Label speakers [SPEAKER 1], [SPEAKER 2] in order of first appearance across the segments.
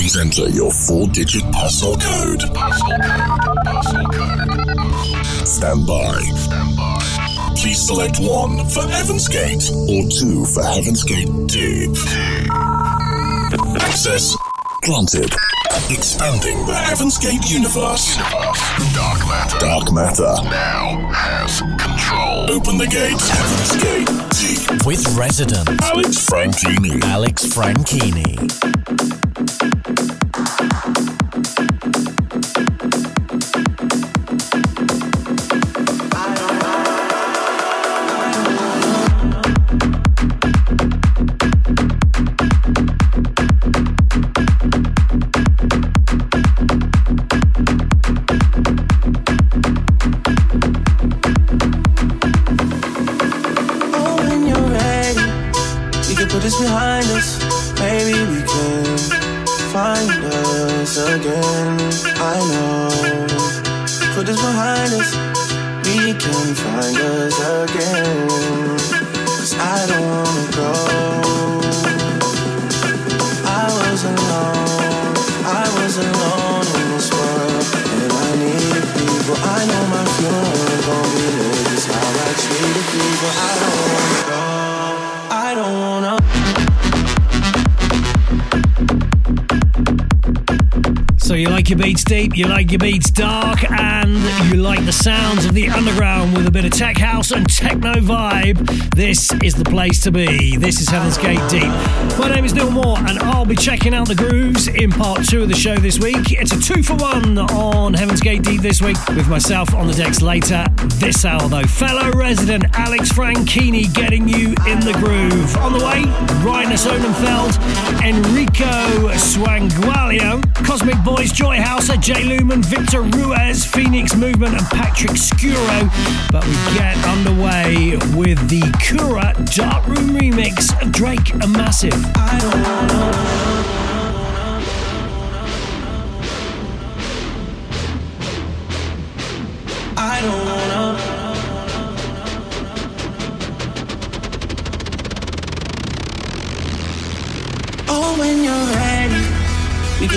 [SPEAKER 1] Please enter your four-digit parcel code. Parcel code. Parcel code. Stand by. Stand by. Please select one for Heaven's Gate or two for Heaven's Gate Deep. Access granted. Expanding the Heaven's Gate universe. universe. Dark matter. Dark matter now has control. Open the gates. Heaven's Gate Deep.
[SPEAKER 2] With resident
[SPEAKER 1] Alex Franchini.
[SPEAKER 2] Alex Franchini.
[SPEAKER 3] Your beats deep, you like your beats dark, and you like the sounds of the underground with a bit of tech house and techno vibe, this is the place to be. This is Heaven's Gate Deep. My name is Neil Moore, and I'll be checking out the grooves in part two of the show this week. It's a two for one on Heaven's Gate Deep this week, with myself on the decks later this hour, though. Fellow resident Alex Franchini getting you in the groove. On the way, Reinier Zonneveld, Enrico Sangiuliano, Cosmic Boys, Joyhauser, Jay Lumen, Victor Ruiz, Phoenix Movement, and Patrick Scuro. But we get underway with the Kura Darkroom remix of Drake and Massive.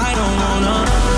[SPEAKER 3] I don't wanna.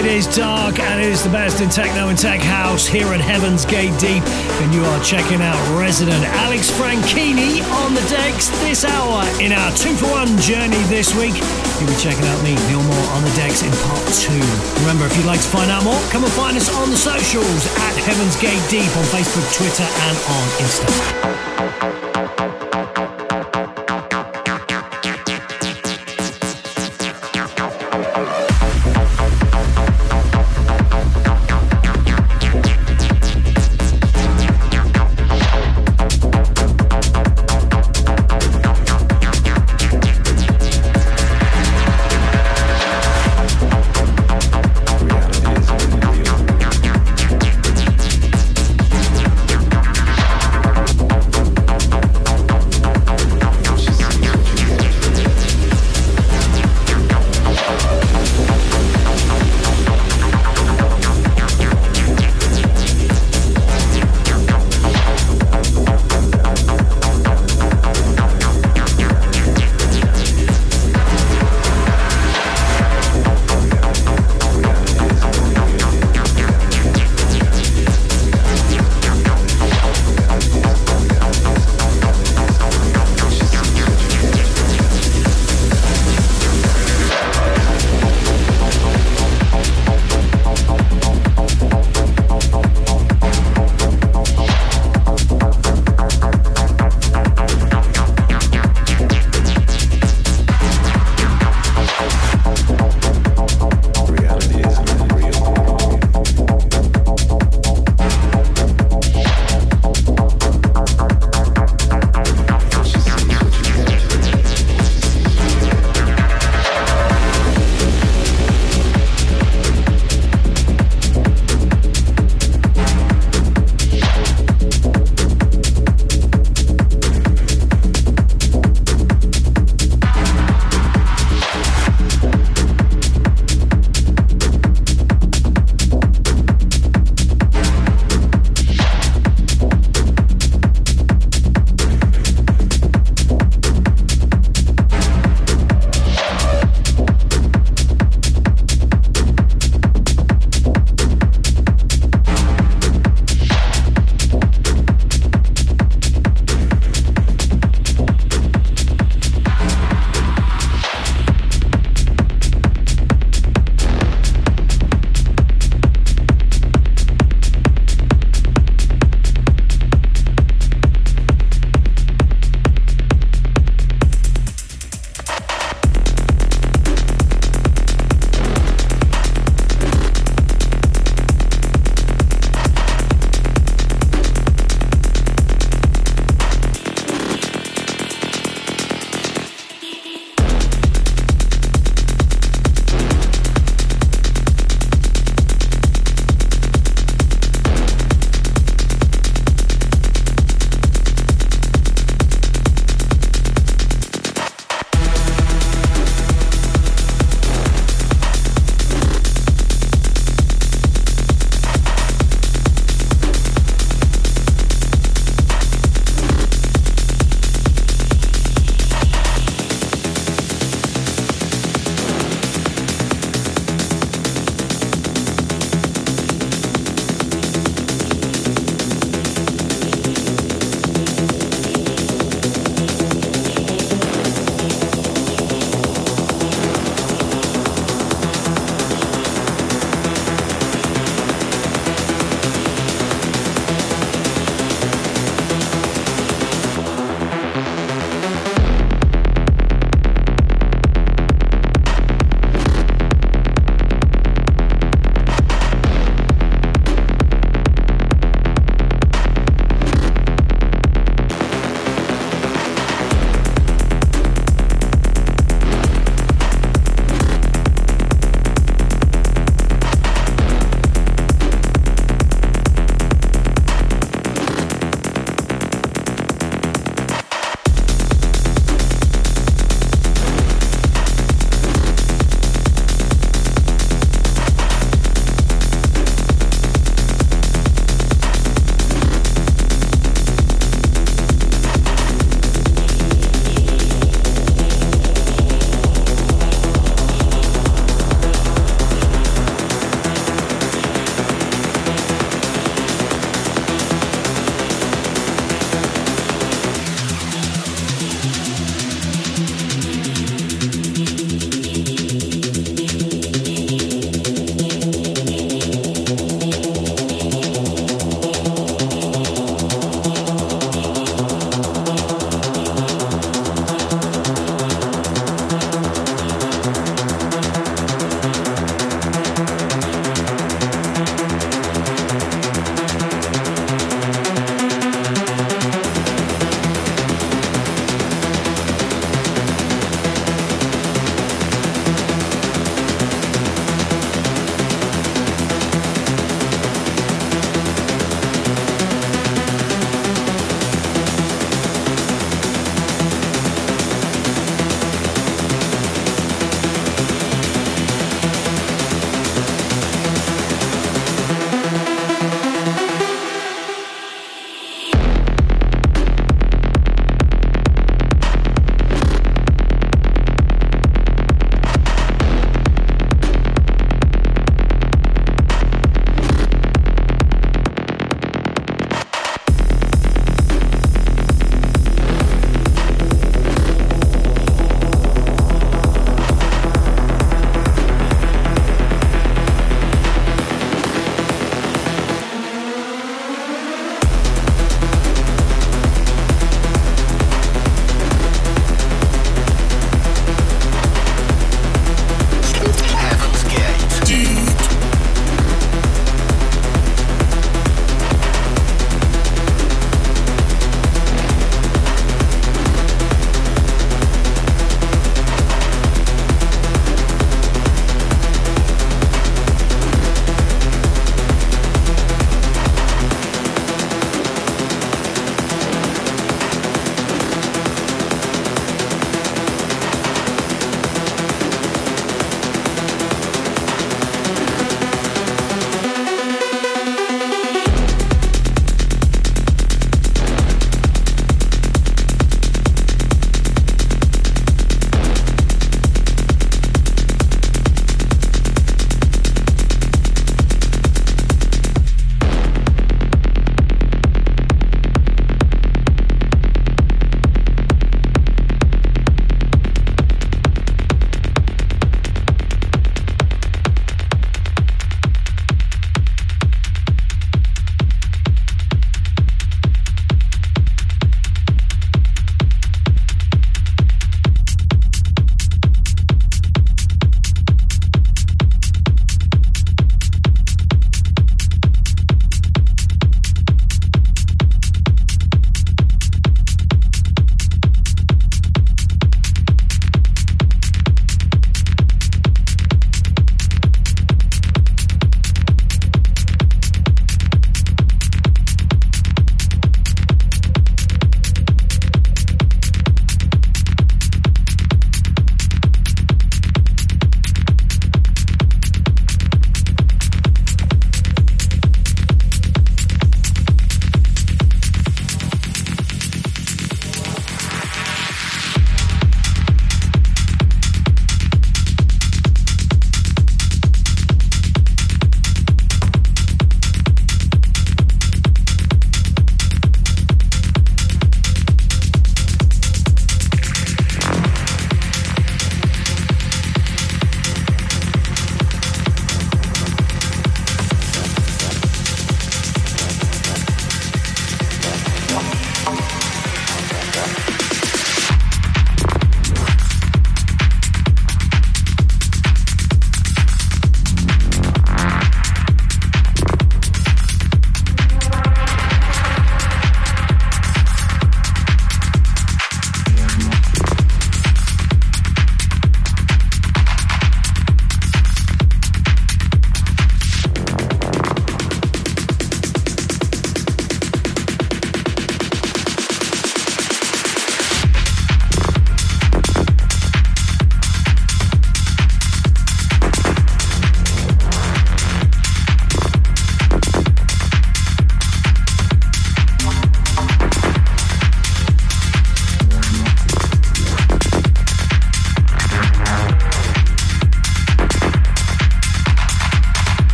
[SPEAKER 3] it is dark and it is the best in techno and tech house here at Heaven's Gate Deep. And you are checking out resident Alex Franchini on the decks this hour in our two for one journey this week. You'll be checking out me, Neil Moore, on the decks in part two. Remember, if you'd like to find out more, come and find us on the socials at Heaven's Gate Deep on Facebook, Twitter, and on Instagram.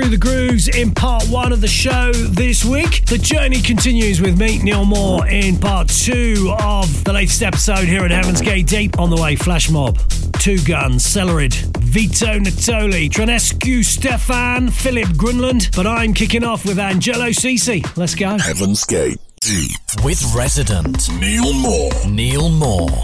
[SPEAKER 3] Through the grooves in part one of the show this week. The journey continues with me, Neil Moore, in part two of the latest episode here at Heaven's Gate Deep. On the way, Flash Mob, Two Guns, Celerid, Vito Natoli, Tranescu Stefan, Philip Grunland. But I'm kicking off with Angelo Cece. Let's go.
[SPEAKER 1] Heaven's Gate Deep.
[SPEAKER 2] With resident
[SPEAKER 1] Neil Moore.
[SPEAKER 2] Neil Moore.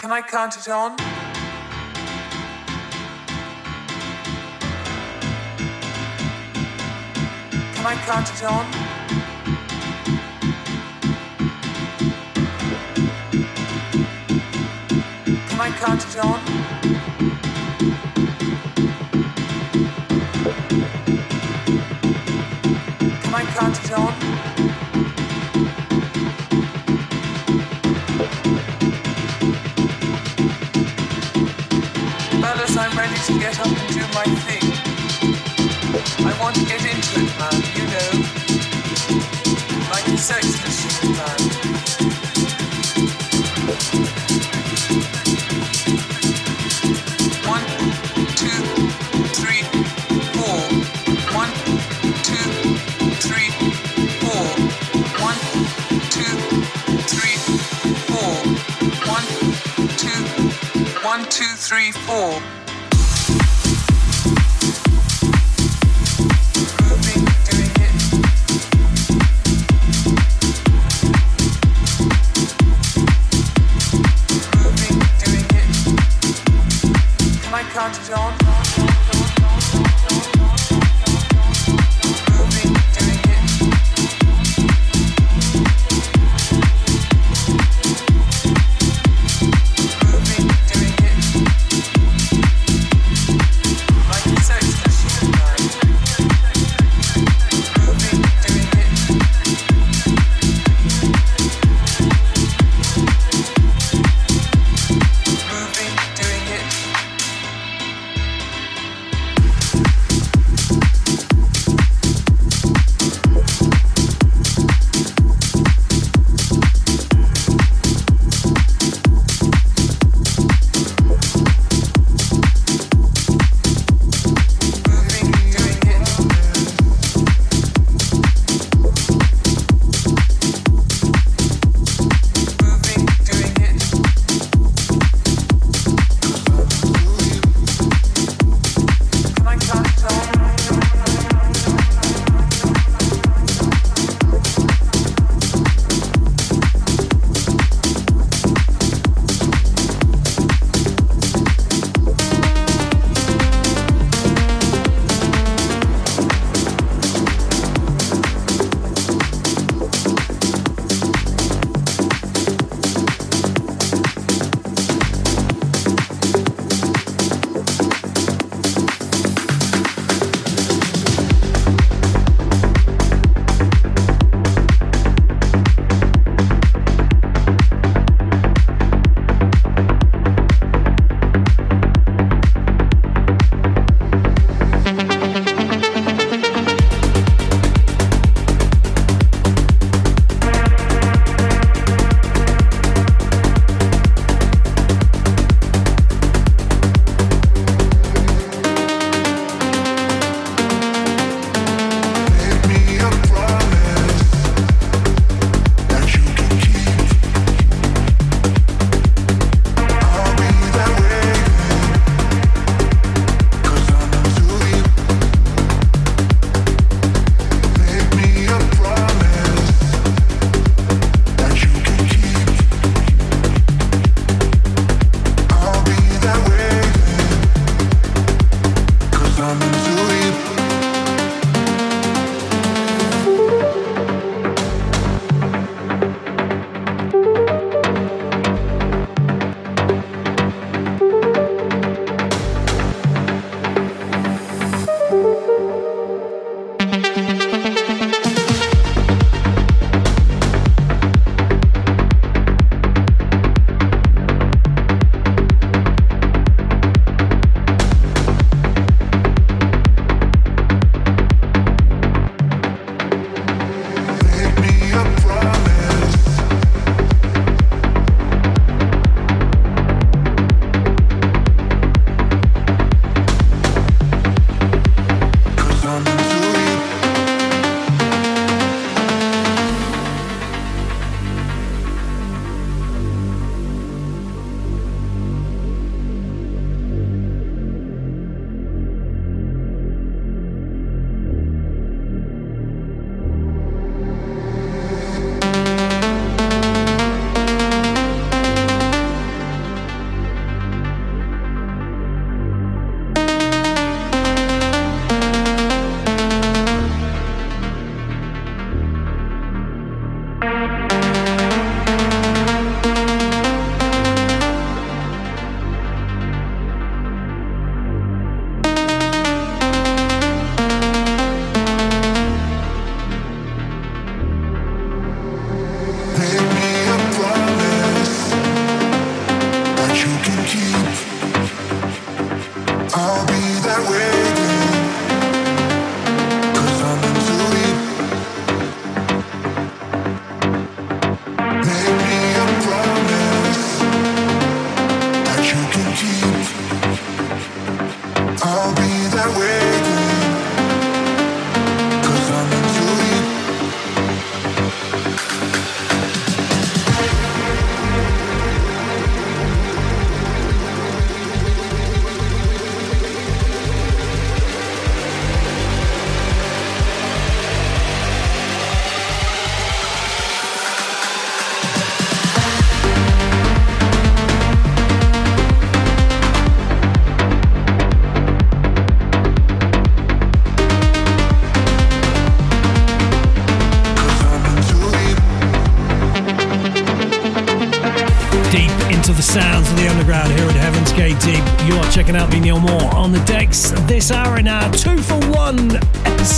[SPEAKER 4] Can I count it on? Can I count it on? Can I count it on?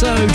[SPEAKER 5] Episode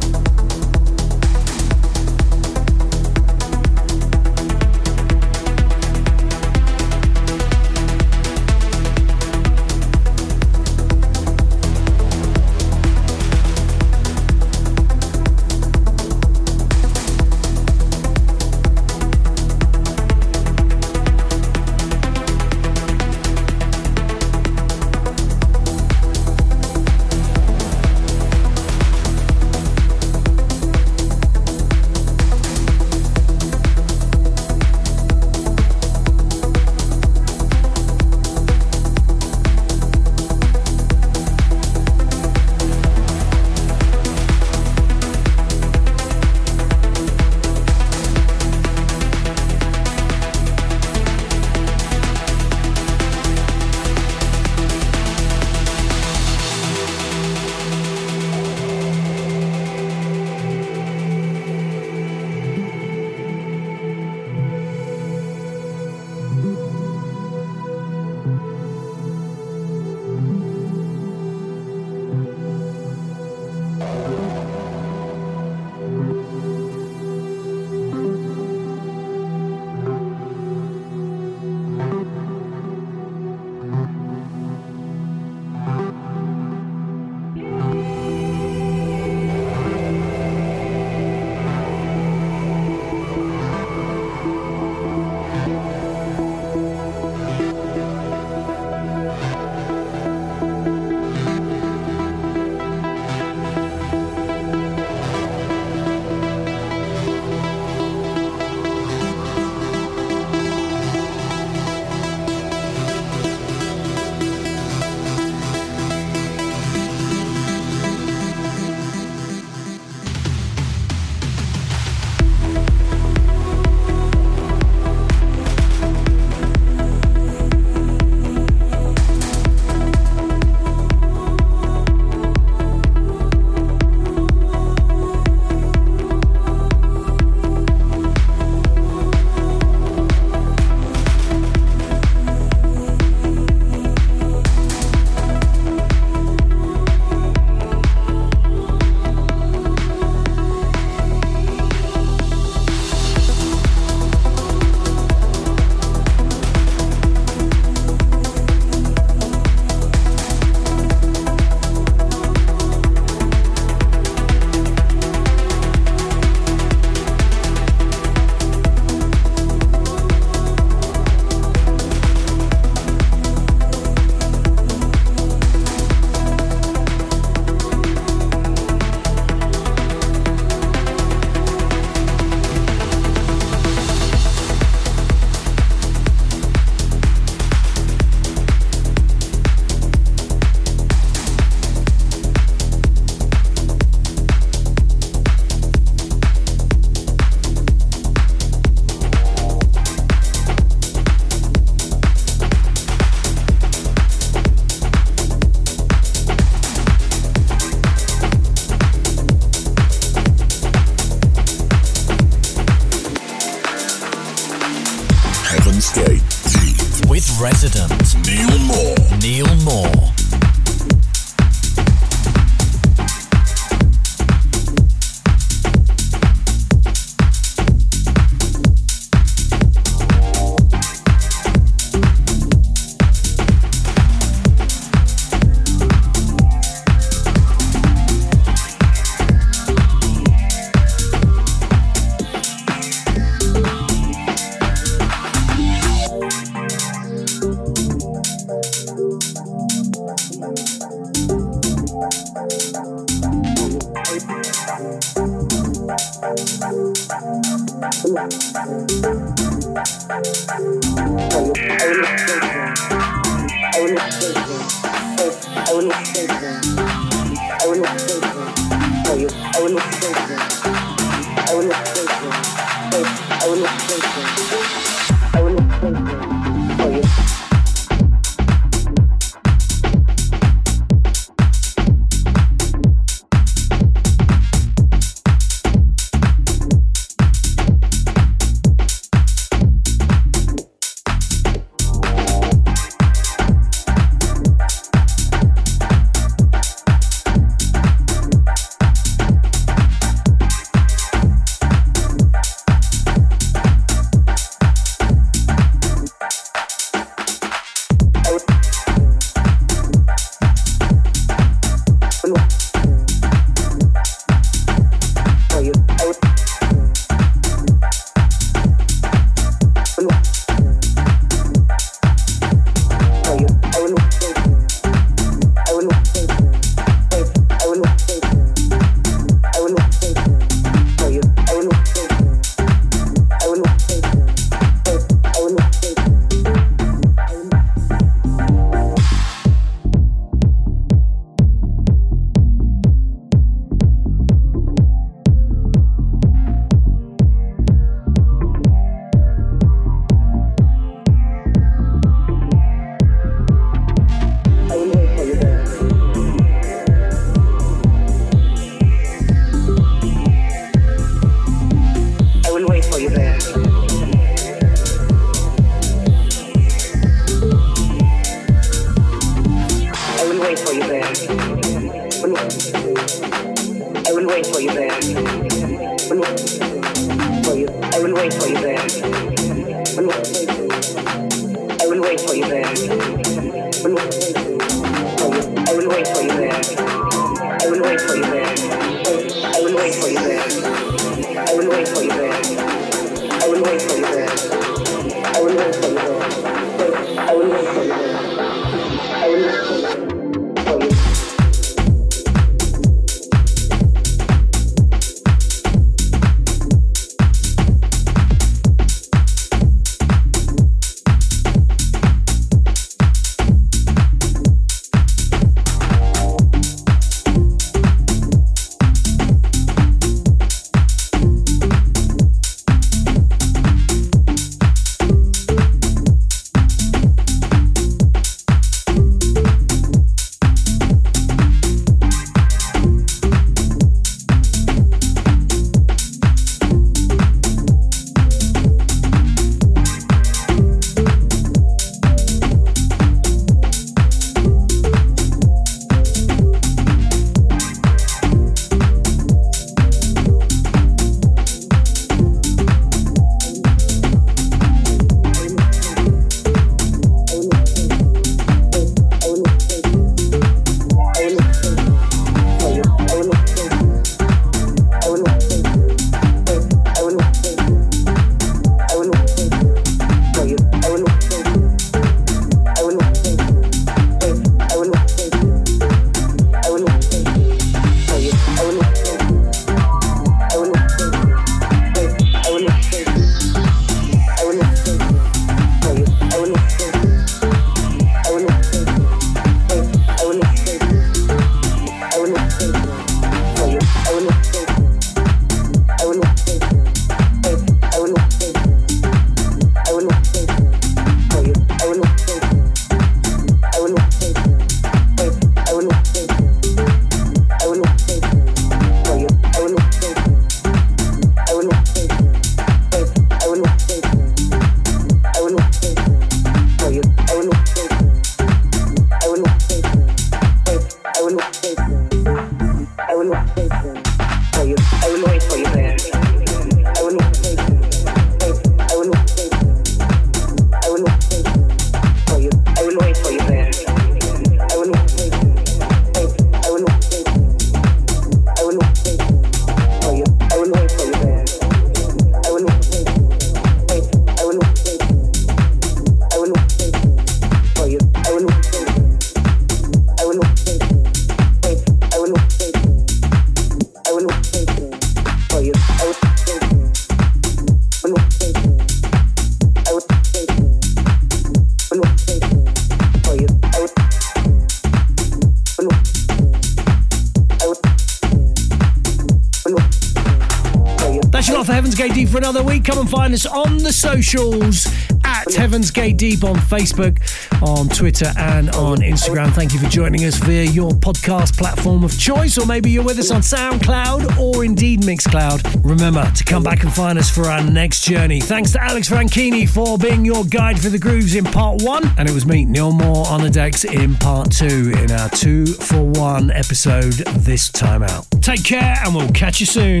[SPEAKER 3] for another week. Come and find us on the socials at Heaven's Gate Deep on Facebook, on Twitter, and on Instagram. Thank you for joining us via your podcast platform of choice, or maybe you're with us on SoundCloud or indeed Mixcloud. Remember to come back and find us for our next journey. Thanks to Alex Franchini for being your guide for the grooves in part one, and it was me, Neil Moore, on the decks in part two in our two for one episode this time out. Take care, and we'll catch you soon.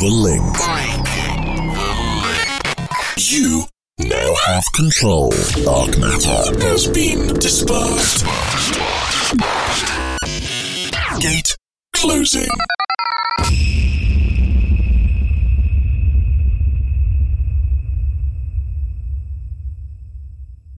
[SPEAKER 1] The link. You now have control. Dark matter has been dispersed. Gate closing.